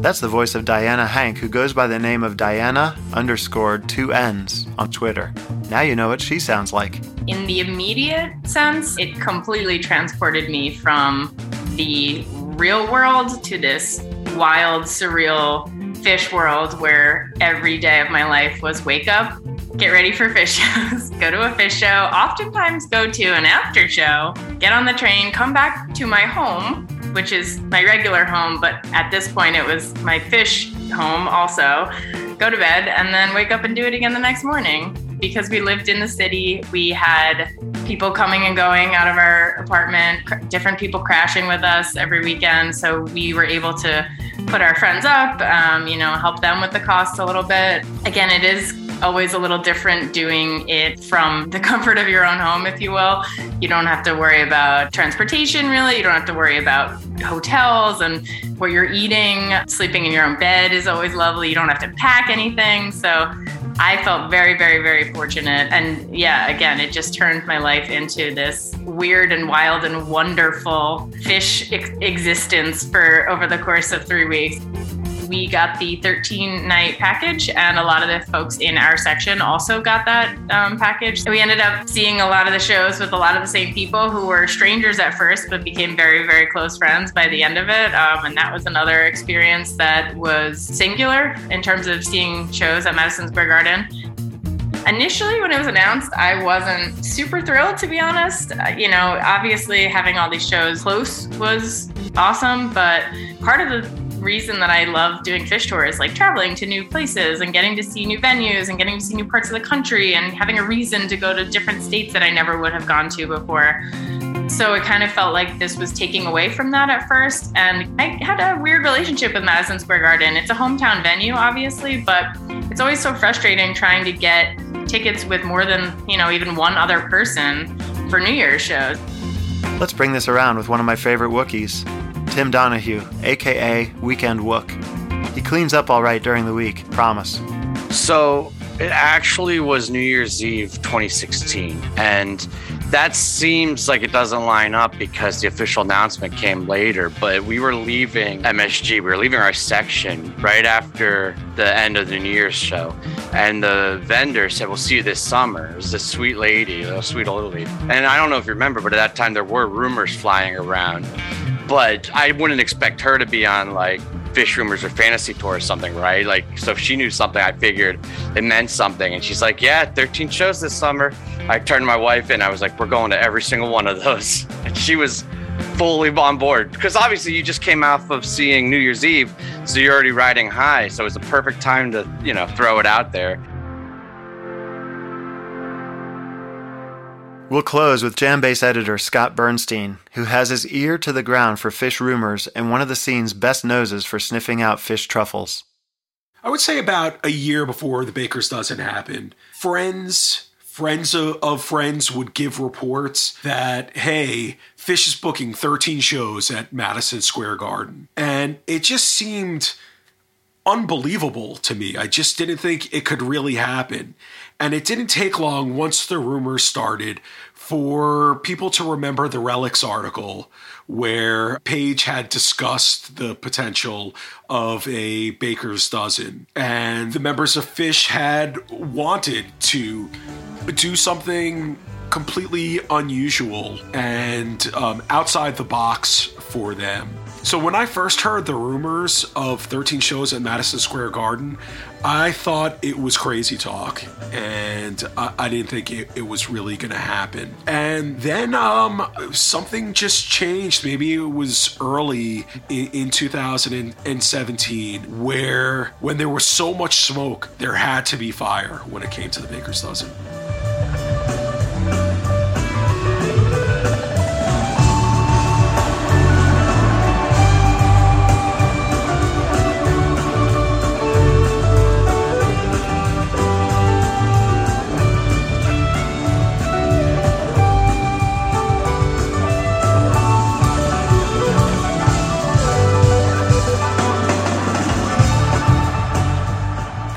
That's the voice of Diana Hank, who goes by the name of Diana underscored two N's on Twitter. Now you know what she sounds like. In the immediate sense, it completely transported me from the real world to this wild, surreal Phish world where every day of my life was wake up, get ready for Phish *laughs* shows, go to a Phish show, oftentimes go to an after show, get on the train, come back to my home, which is my regular home, but at this point it was my Phish home also, go to bed, and then wake up and do it again the next morning. Because we lived in the city, we had people coming and going out of our apartment, cr- different people crashing with us every weekend. So we were able to put our friends up, um, you know, help them with the cost a little bit. Again, it is always a little different doing it from the *laughs* comfort of your own home, if you will. You don't have to worry about transportation, really. You don't have to worry about hotels and where you're eating. Sleeping in your own bed is always lovely. You don't have to pack anything. So I felt very, very, very fortunate. And yeah, again, it just turned my life into this weird and wild and wonderful Phish ex- existence for over the course of three weeks we got the 13 night package, and a lot of the folks in our section also got that um, package. we ended up seeing a lot of the shows with a lot of the same people who were strangers at first, but became very, very close friends by the end of it. Um, and that was another experience that was singular in terms of seeing shows at Madison Square Garden. Initially, when it was announced, I wasn't super thrilled, to be honest. Uh, you know, obviously, having all these shows close was awesome, but part of the reason that I love doing Phish tours, like traveling to new places and getting to see new venues and getting to see new parts of the country and having a reason to go to different states that I never would have gone to before. So it kind of felt like this was taking away from that at first. And I had a weird relationship with Madison Square Garden. It's a hometown venue, obviously, but it's always so frustrating trying to get tickets with more than, you know, even one other person for New Year's shows. Let's bring this around with one of my favorite Wookiees, Tim Donahue, aka Weekend Wook. He cleans up all right during the week, promise. So it actually was New Year's Eve 2016. And that seems like it doesn't line up because the official announcement came later. But we were leaving MSG, we were leaving our section right after the end of the New Year's show. And the vendor said, We'll see you this summer. It was this sweet lady, a sweet old lady. And I don't know if you remember, but at that time there were rumors flying around. But I wouldn't expect her to be on like Phish rumors or fantasy tour or something, right? Like, so if she knew something, I figured it meant something. And she's like, Yeah, 13 shows this summer. I turned to my wife and I was like, We're going to every single one of those. *laughs* And she was fully on board because obviously you just came off of seeing New Year's Eve, so you're already riding high. So it's a perfect time to, you know, throw it out there. We'll close with Jambase editor Scott Bernstein, who has his ear to the ground for Phish rumors and one of the scene's best noses for sniffing out Phish truffles. I would say about a year before the Baker's dozen happened, friends, friends of, of friends would give reports that, hey, Phish is booking 13 shows at Madison Square Garden. And it just seemed unbelievable to me. I just didn't think it could really happen. And it didn't take long once the rumors started for people to remember the Relix article where Page had discussed the potential of a baker's dozen. And the members of Phish had wanted to do something completely unusual and um, outside the box for them. So when I first heard the rumors of 13 shows at Madison Square Garden, I thought it was crazy talk, and I, I didn't think it, it was really going to happen. And then um, something just changed. Maybe it was early in, in 2017, where when there was so much smoke, there had to be fire when it came to the Baker's Dozen.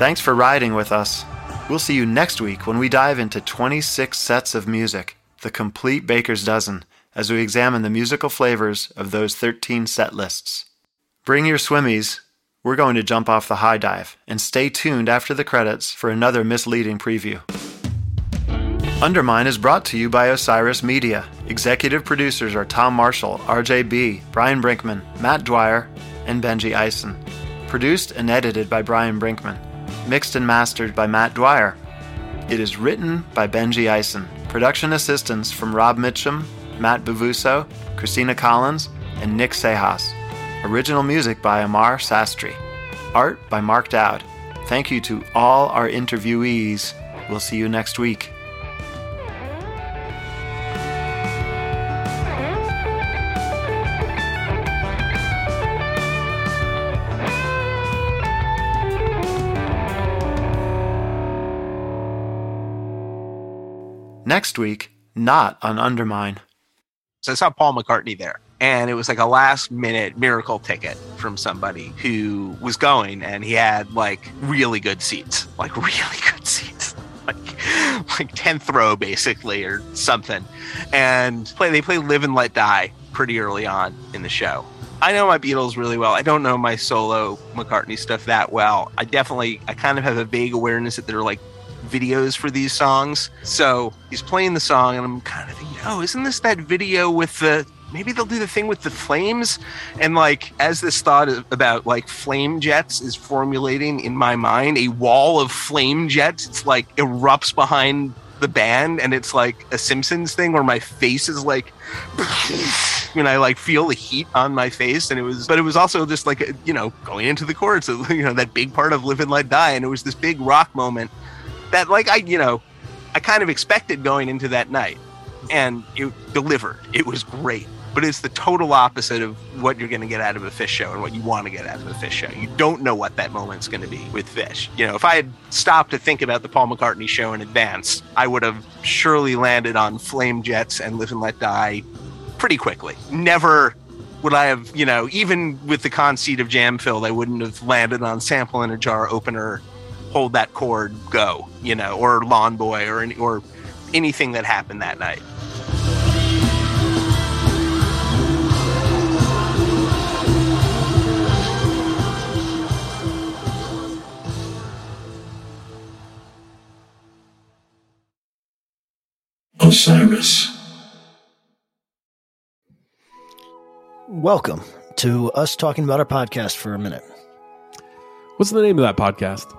Thanks for riding with us. We'll see you next week when we dive into 26 sets of music, the complete Baker's Dozen, as we examine the musical flavors of those 13 set lists. Bring your swimmies. We're going to jump off the high dive, and stay tuned after the credits for another misleading preview. Undermine is brought to you by Osiris Media. Executive producers are Tom Marshall, RJB, Brian Brinkman, Matt Dwyer, and Benjy Eisen. Produced and edited by Brian Brinkman mixed and mastered by Matt Dwyer. It is written by Benjy Eisen. Production assistance from Rob Mitchum, Matt Bavuso, Christina Collins, and Nick Sejas. Original music by Amar Sastry. Art by Mark Dowd. Thank you to all our interviewees. We'll see you next week. Next week, not on Undermine. So I saw Paul McCartney there. And it was like a last minute miracle ticket from somebody who was going and he had like really good seats, like *laughs* really good seats, *laughs* like like 10th row basically or something. And play, they play Live and Let Die pretty early on in the show. I know my Beatles really well. I don't know my solo McCartney stuff that well. I definitely, I kind of have a vague awareness that they're like videos for these songs. So he's playing the song, and I'm kind of thinking, oh, isn't this that video with the maybe they'll do the thing with the flames? And like, as this thought about like flame jets is formulating in my mind, a wall of flame jets, it's like erupts behind the band, and it's like a Simpsons thing where my face is like. *laughs* when I like feel the heat on my face, and it was, but it was also just like you know going into the chorus, *laughs* you know that big part of "Live and Let Die," and it was this big rock moment that like I you know I kind of expected going into that night, and it delivered. It was great, but it's the total opposite of what you're going to get out of a Phish show and what you want to get out of a Phish show. You don't know what that moment's going to be with Phish. You know, if I had stopped to think about the Paul McCartney show in advance, I would have surely landed on Flame Jets and Live and Let Die pretty quickly. Never would I have, you know, even with the conceit of jam filled, I wouldn't have landed on sample in a jar opener hold that chord go, you know, or Lawn Boy or any, or anything that happened that night. Osiris. Welcome to us talking about our podcast for a minute. What's the name of that podcast?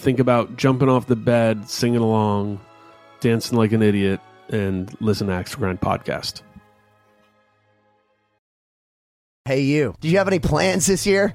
Think about jumping off the bed, singing along, dancing like an idiot, and listen to Axe Grind podcast. Hey, you. Do you have any plans this year?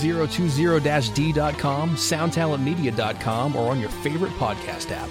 2020-d.com, soundtalentmedia.com, or on your favorite podcast app.